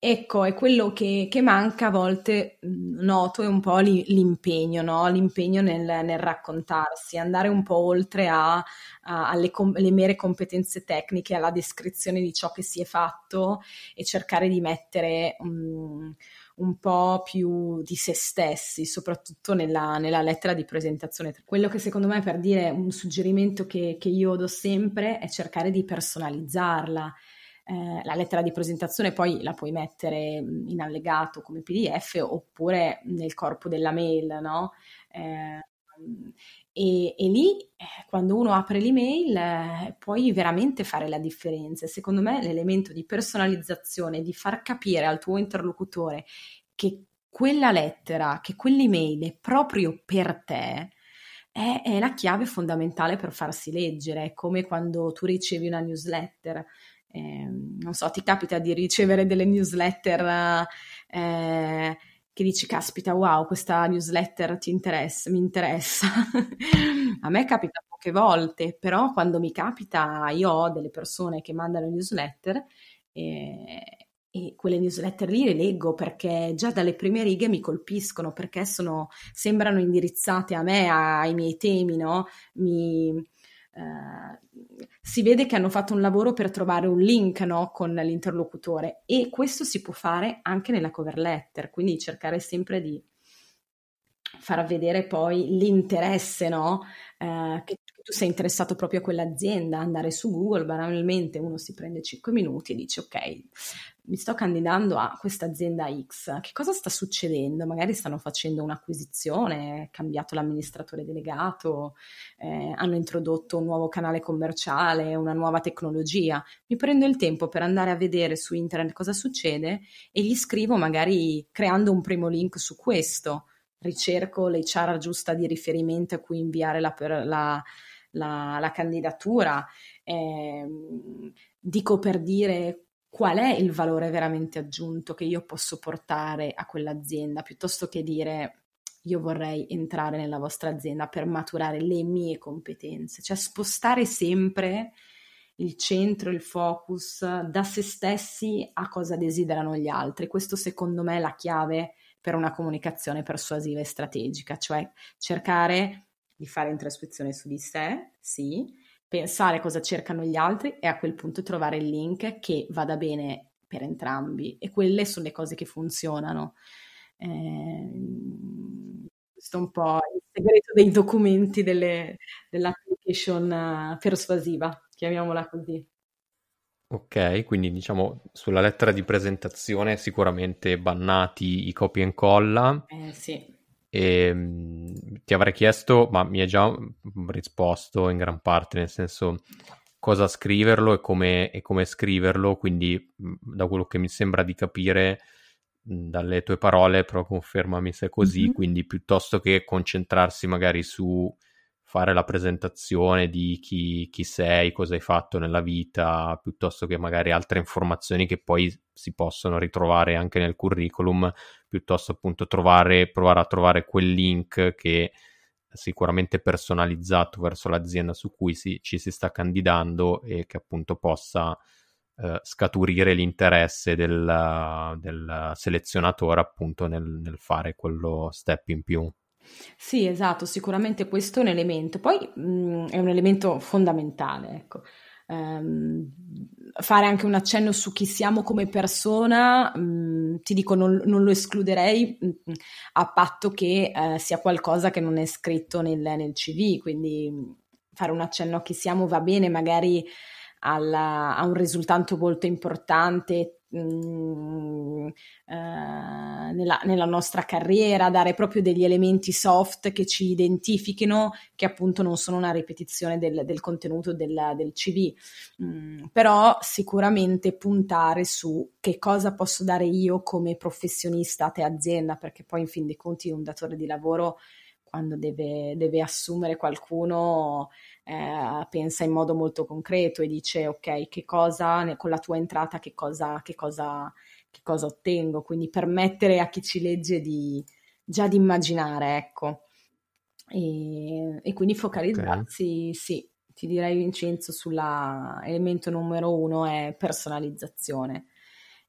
Ecco, è quello che, che, manca a volte, noto, è un po' l'impegno, no? l'impegno nel, nel, raccontarsi, andare un po' oltre a, a, alle com- mere competenze tecniche, alla descrizione di ciò che si è fatto e cercare di mettere um, un po' più di se stessi, soprattutto nella, nella, lettera di presentazione. Quello che secondo me, per dire un suggerimento che, che io do sempre, è cercare di personalizzarla eh, la lettera di presentazione poi la puoi mettere in allegato come PDF oppure nel corpo della mail, no? Eh, e, e, lì, eh, quando uno apre l'email, eh, puoi veramente fare la differenza. Secondo me l'elemento di personalizzazione, di far capire al tuo interlocutore che quella lettera, che quell'email è proprio per te, è, è la chiave fondamentale per farsi leggere. È come quando tu ricevi una newsletter eh, non so, ti capita di ricevere delle newsletter eh, che dici, caspita, wow, questa newsletter ti interessa, mi interessa. a me capita poche volte, però quando mi capita io ho delle persone che mandano newsletter e, e quelle newsletter lì le leggo perché già dalle prime righe mi colpiscono, perché sono, sembrano indirizzate a me, ai miei temi, no? Mi, eh, si vede che hanno fatto un lavoro per trovare un link no, con l'interlocutore e questo si può fare anche nella cover letter, quindi cercare sempre di far vedere poi l'interesse, no? Eh, che tu sei interessato proprio a quell'azienda, andare su Google, banalmente uno si prende 5 minuti e dice ok, mi sto candidando a questa azienda X, che cosa sta succedendo? Magari stanno facendo un'acquisizione, è cambiato l'amministratore delegato, eh, hanno introdotto un nuovo canale commerciale, una nuova tecnologia. Mi prendo il tempo per andare a vedere su internet cosa succede e gli scrivo magari creando un primo link su questo. Ricerco l'HR giusta di riferimento a cui inviare la, la, la, la candidatura. Eh, dico per dire qual è il valore veramente aggiunto che io posso portare a quell'azienda, piuttosto che dire io vorrei entrare nella vostra azienda per maturare le mie competenze, cioè spostare sempre il centro, il focus da se stessi a cosa desiderano gli altri. Questo secondo me è la chiave per una comunicazione persuasiva e strategica, cioè cercare di fare introspezione su di sé, sì, pensare cosa cercano gli altri e a quel punto trovare il link che vada bene per entrambi e quelle sono le cose che funzionano. Eh, questo è un po' il segreto dei documenti delle, dell'application persuasiva, chiamiamola così. Ok, quindi diciamo sulla lettera di presentazione sicuramente bannati i copia e incolla. Eh, sì. E, ehm, ti avrei chiesto, ma mi hai già risposto in gran parte, nel senso cosa scriverlo e come, e come scriverlo, quindi da quello che mi sembra di capire dalle tue parole, però confermami se è così, mm-hmm. quindi piuttosto che concentrarsi magari su fare la presentazione di chi, chi, sei, cosa hai fatto nella vita, piuttosto che magari altre informazioni che poi si possono ritrovare anche nel curriculum, piuttosto appunto trovare, provare a trovare quel link che è sicuramente personalizzato verso l'azienda su cui si, ci si sta candidando e che appunto possa eh, scaturire l'interesse del, del, selezionatore appunto nel, nel fare quello step in più. Sì, esatto, sicuramente questo è un elemento. Poi mh, mm, è un elemento fondamentale, ecco. Um, fare anche un accenno su chi siamo come persona, mh, mm, ti dico, non, non lo escluderei mh, mm, a patto che uh, sia qualcosa che non è scritto nel, nel CV, quindi fare un accenno a chi siamo va bene, magari alla, a un risultato molto importante mh, mm, eh, nella, nella, nostra carriera, dare proprio degli elementi soft che ci identifichino, che appunto non sono una ripetizione del, del contenuto del, del CV, mm, però sicuramente puntare su che cosa posso dare io come professionista a te azienda, perché poi in fin dei conti un datore di lavoro quando deve, deve assumere qualcuno eh, pensa in modo molto concreto e dice ok, che cosa con la tua entrata, che cosa, che cosa, che cosa ottengo, quindi permettere a chi ci legge di già di immaginare, ecco. E, e quindi focalizzarsi, okay. sì, ti direi Vincenzo, sull'elemento numero uno è personalizzazione.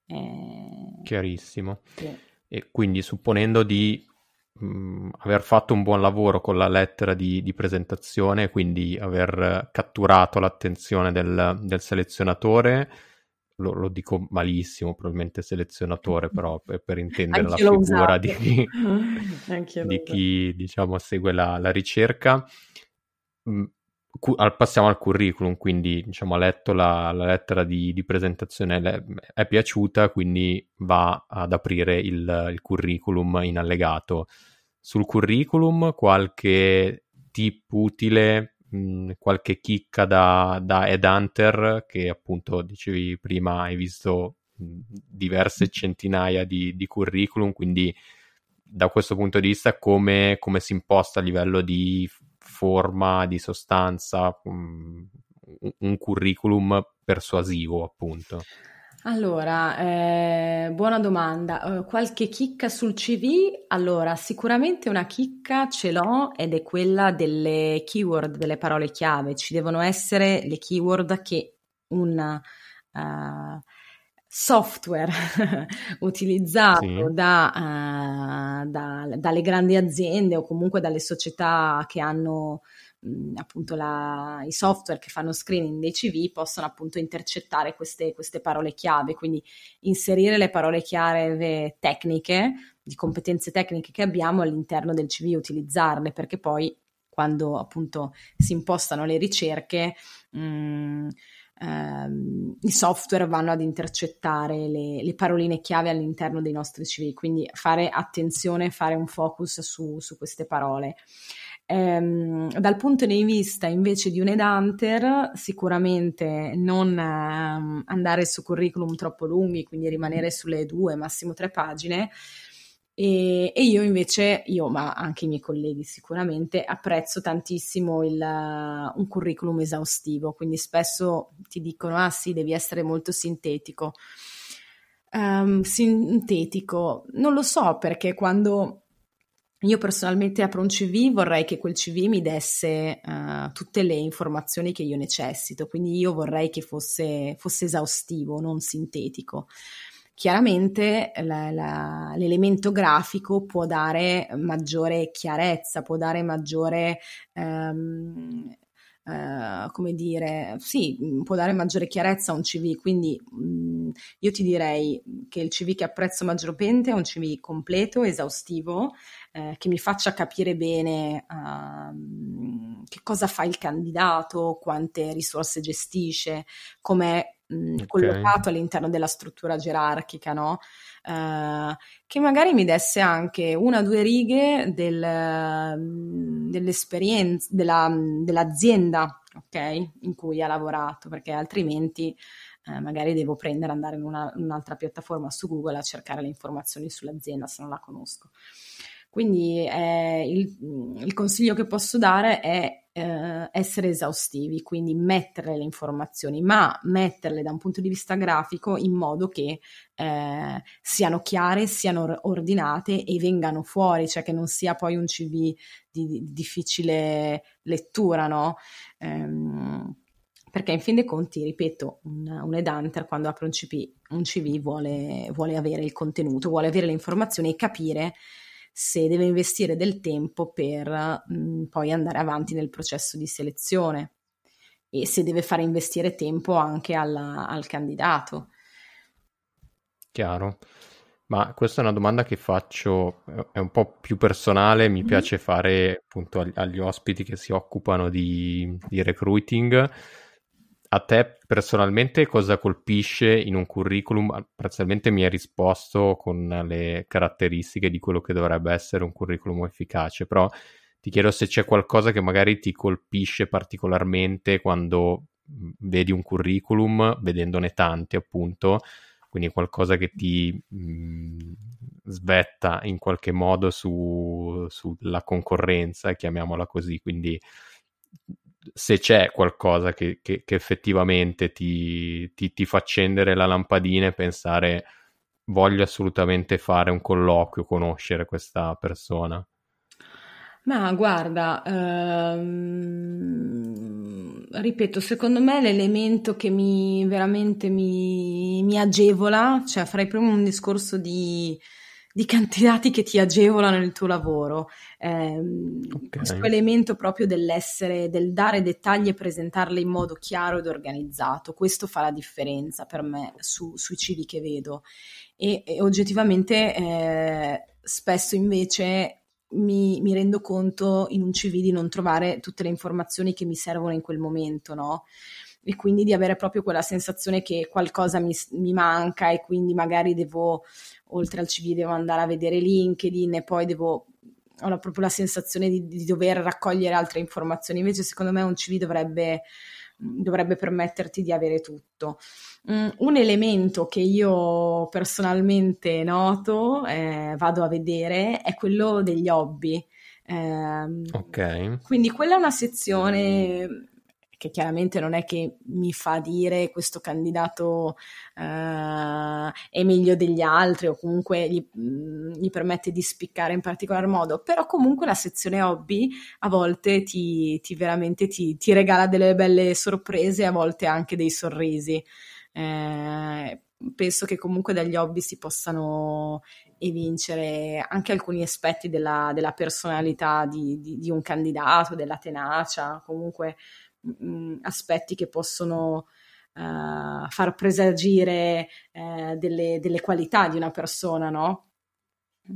Eh, Chiarissimo. Sì. E quindi supponendo di mh, aver fatto un buon lavoro con la lettera di, di presentazione, quindi aver catturato l'attenzione del, del selezionatore. Lo, lo, dico malissimo, probabilmente selezionatore, però per, per intendere la figura di chi, di chi diciamo, segue la, la ricerca. Mm, cu- passiamo al curriculum, quindi diciamo, ha letto la, la lettera di, di presentazione, le, è piaciuta, quindi va ad aprire il, il curriculum in allegato sul curriculum qualche tip utile, mh, mm, qualche chicca da, da headhunter che appunto dicevi prima hai visto mh, mm, diverse centinaia di, di, curriculum, quindi da questo punto di vista come, come si imposta a livello di forma, di sostanza, mh, mm, un curriculum persuasivo appunto. Allora, eh, buona domanda. Uh, qualche chicca sul CV? Allora, sicuramente una chicca ce l'ho ed è quella delle keyword, delle parole chiave. Ci devono essere le keyword che un uh, software utilizzato sì. da, uh, da, dalle grandi aziende o comunque dalle società che hanno appunto la, i software che fanno screening dei CV possono appunto intercettare queste, queste parole chiave, quindi inserire le parole chiave tecniche, di competenze tecniche che abbiamo all'interno del CV, utilizzarle perché poi quando appunto si impostano le ricerche mh, ehm, i software vanno ad intercettare le, le, paroline chiave all'interno dei nostri CV, quindi fare attenzione, fare un focus su, su queste parole. Ehm, dal punto di vista invece di un headhunter, sicuramente non ehm, andare su curriculum troppo lunghi, quindi rimanere sulle due, massimo tre pagine. E, e io invece, io ma anche i miei colleghi sicuramente, apprezzo tantissimo il, un curriculum esaustivo, quindi spesso ti dicono, ah sì, devi essere molto sintetico. Um, sintetico, non lo so perché quando io personalmente apro un CV, vorrei che quel CV mi desse uh, tutte le informazioni che io necessito, quindi io vorrei che fosse, fosse esaustivo, non sintetico. Chiaramente la, la, l'elemento grafico può dare maggiore chiarezza, può dare maggiore um, Uh, come dire, sì, può dare maggiore chiarezza a un CV, quindi mh, mm, io ti direi che il CV che apprezzo maggiormente è un CV completo, esaustivo, eh, che mi faccia capire bene uh, che cosa fa il candidato, quante risorse gestisce, com'è mh, okay. collocato all'interno della struttura gerarchica, no? Uh, che magari mi desse anche una o due righe del, dell'esperienza della, dell'azienda okay, in cui ha lavorato, perché altrimenti eh, magari devo prendere, andare in, una, un'altra piattaforma su Google a cercare le informazioni sull'azienda se non la conosco. Quindi eh, il, il, consiglio che posso dare è eh, essere esaustivi, quindi mettere le informazioni, ma metterle da un punto di vista grafico in modo che eh, siano chiare, siano ordinate e vengano fuori, cioè che non sia poi un CV di, di difficile lettura, no? Ehm, perché in fin dei conti, ripeto, un, un headhunter quando apre un CV, un CV vuole, vuole avere il contenuto, vuole avere le informazioni e capire se deve investire del tempo per mh, mm, poi andare avanti nel processo di selezione e se deve fare investire tempo anche alla, al candidato. Chiaro. Ma questa è una domanda che faccio, è un po' più personale, mi mm-hmm. piace fare appunto agli ospiti che si occupano di, di recruiting a te personalmente cosa colpisce in un curriculum? Parzialmente mi hai risposto con le caratteristiche di quello che dovrebbe essere un curriculum efficace, però ti chiedo se c'è qualcosa che magari ti colpisce particolarmente quando vedi un curriculum, vedendone tanti appunto, quindi qualcosa che ti mh, svetta in qualche modo su, sulla concorrenza, chiamiamola così, quindi se c'è qualcosa che, che, che effettivamente ti, ti, ti, fa accendere la lampadina e pensare voglio assolutamente fare un colloquio, conoscere questa persona. Ma guarda, ehm, ripeto, secondo me l'elemento che mi veramente mi, mi agevola, cioè farei proprio un discorso di di candidati che ti agevolano il tuo lavoro. Eh, okay. Questo elemento proprio dell'essere, del dare dettagli e presentarli in modo chiaro ed organizzato, questo fa la differenza per me su, sui CV che vedo. E, e oggettivamente eh, spesso invece mi, mi, rendo conto in un CV di non trovare tutte le informazioni che mi servono in quel momento, no? E quindi di avere proprio quella sensazione che qualcosa mi, mi manca e quindi magari devo oltre al CV devo andare a vedere LinkedIn e poi devo ho proprio la sensazione di, di, dover raccogliere altre informazioni. Invece, secondo me, un CV dovrebbe, dovrebbe permetterti di avere tutto. Um, un elemento che io personalmente noto, eh, vado a vedere, è quello degli hobby. Eh, ok. Quindi, quella è una sezione che chiaramente non è che mi fa dire questo candidato uh, è meglio degli altri o comunque gli, mm, gli, permette di spiccare in particolar modo, però comunque la sezione hobby a volte ti, ti veramente ti, ti regala delle belle sorprese, a volte anche dei sorrisi. Eh, penso che comunque dagli hobby si possano evincere anche alcuni aspetti della, della personalità di, di, di, un candidato, della tenacia, comunque mh, mm, aspetti che possono uh, far presagire uh, delle, delle, qualità di una persona, no?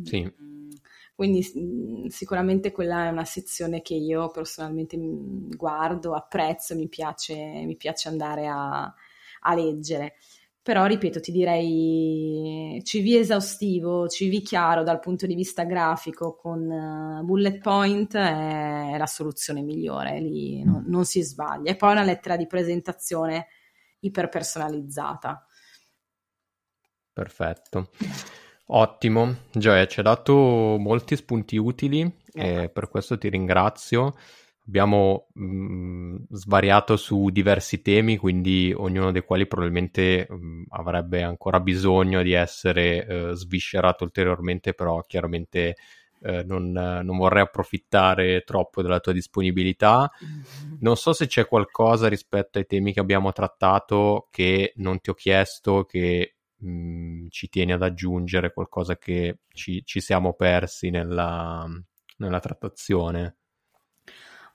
Sì. Mm, quindi mm, sicuramente quella è una sezione che io personalmente guardo, apprezzo, mi piace, mi piace andare a, a leggere. Però, ripeto, ti direi CV esaustivo, CV chiaro dal punto di vista grafico con uh, bullet point è, è, la soluzione migliore, lì non, non si sbaglia. E poi una lettera di presentazione iperpersonalizzata. Perfetto. Ottimo, Gioia, ci hai dato molti spunti utili eh. e per questo ti ringrazio. Abbiamo mh, mm, svariato su diversi temi, quindi ognuno dei quali probabilmente mh, mm, avrebbe ancora bisogno di essere eh, sviscerato ulteriormente, però chiaramente eh, non, non, vorrei approfittare troppo della tua disponibilità. Mm-hmm. Non so se c'è qualcosa rispetto ai temi che abbiamo trattato che non ti ho chiesto, che mh, mm, ci tieni ad aggiungere, qualcosa che ci, ci siamo persi nella, nella trattazione.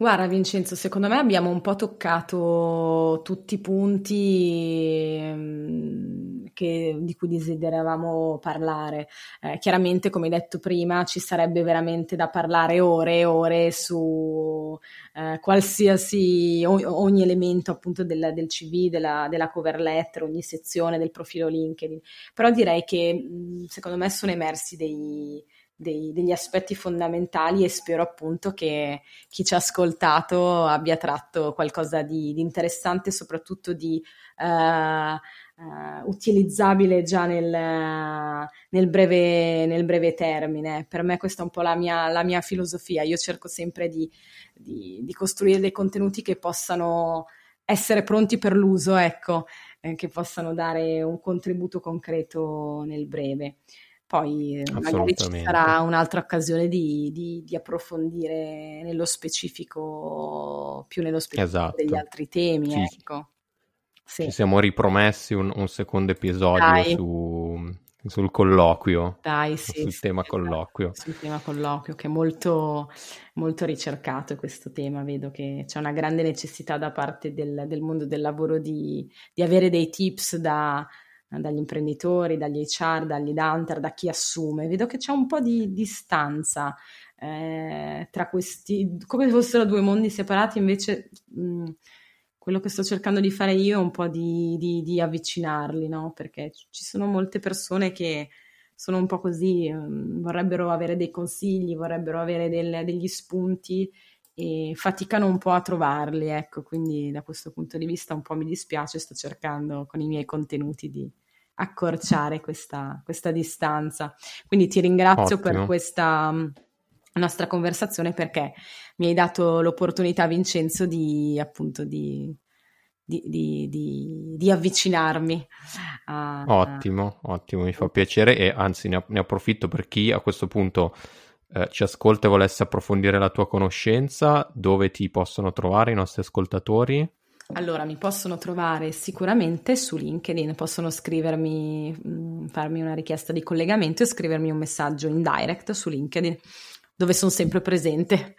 Guarda Vincenzo, secondo me abbiamo un po' toccato tutti i punti ehm, che, di cui desideravamo parlare. Eh, chiaramente, come detto prima, ci sarebbe veramente da parlare ore e ore su eh, qualsiasi, ogni elemento appunto del, del CV, della, della, cover letter, ogni sezione del profilo LinkedIn. Però direi che secondo me sono emersi dei dei, degli aspetti fondamentali e spero appunto che chi ci ha ascoltato abbia tratto qualcosa di, di interessante, soprattutto di uh, uh, utilizzabile già nel, nel, breve, nel, breve, termine. Per me questa è un po' la mia, la mia filosofia. Io cerco sempre di, di, di, costruire dei contenuti che possano essere pronti per l'uso, ecco, eh, che possano dare un contributo concreto nel breve. Poi eh, magari ci sarà un'altra occasione di, di, di, approfondire nello specifico, più nello specifico esatto. degli altri temi. Sì. Ecco. Sì. Ci siamo ripromessi un, un secondo episodio su, sul colloquio. Dai, sì, sul sì, tema colloquio. Sul tema colloquio, che è molto, molto ricercato questo tema. Vedo che c'è una grande necessità da parte del, del mondo del lavoro di, di avere dei tips da dagli imprenditori, dagli HR, dagli hunter, da chi assume. Vedo che c'è un po' di distanza eh, tra questi, come fossero due mondi separati, invece mh, quello che sto cercando di fare io è un po' di, di, di avvicinarli, no? Perché ci sono molte persone che sono un po' così, mh, vorrebbero avere dei consigli, vorrebbero avere del, degli spunti e faticano un po' a trovarli, ecco, quindi da questo punto di vista un po' mi dispiace, sto cercando con i miei contenuti di accorciare questa, questa distanza. Quindi ti ringrazio Ottimo. per questa mm, nostra conversazione perché mi hai dato l'opportunità, Vincenzo, di appunto di, di, di, di avvicinarmi. A... Ottimo, ottimo, mi fa piacere e anzi ne, ne approfitto per chi a questo punto eh, ci ascolta e volesse approfondire la tua conoscenza, dove ti possono trovare i nostri ascoltatori? Allora, mi possono trovare sicuramente su LinkedIn, possono scrivermi, mm, farmi una richiesta di collegamento e scrivermi un messaggio in direct su LinkedIn, dove sono sempre presente.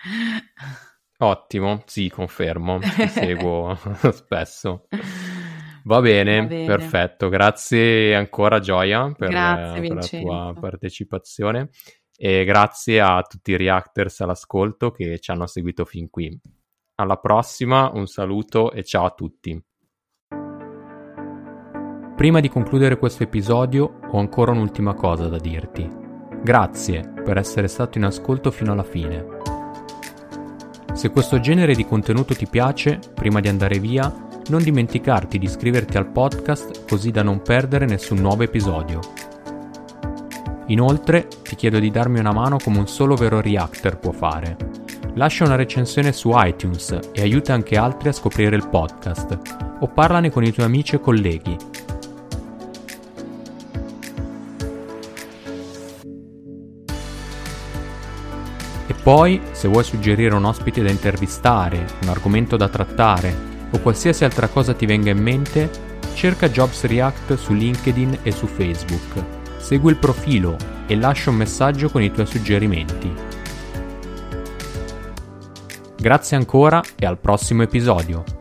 Ottimo, sì, confermo, ti seguo spesso. Va bene, Va bene, perfetto. Grazie ancora Gioia per, grazie, per la tua partecipazione e grazie a tutti i reactors all'ascolto che ci hanno seguito fin qui. Alla prossima, un saluto e ciao a tutti. Prima di concludere questo episodio ho ancora un'ultima cosa da dirti. Grazie per essere stato in ascolto fino alla fine. Se questo genere di contenuto ti piace, prima di andare via, non dimenticarti di iscriverti al podcast così da non perdere nessun nuovo episodio. Inoltre ti chiedo di darmi una mano come un solo vero reactor può fare. Lascia una recensione su iTunes e aiuta anche altri a scoprire il podcast o parlane con i tuoi amici e colleghi. E poi, se vuoi suggerire un ospite da intervistare, un argomento da trattare o qualsiasi altra cosa ti venga in mente, cerca Jobs React su LinkedIn e su Facebook. Segui il profilo e lascia un messaggio con i tuoi suggerimenti. Grazie ancora e al prossimo episodio.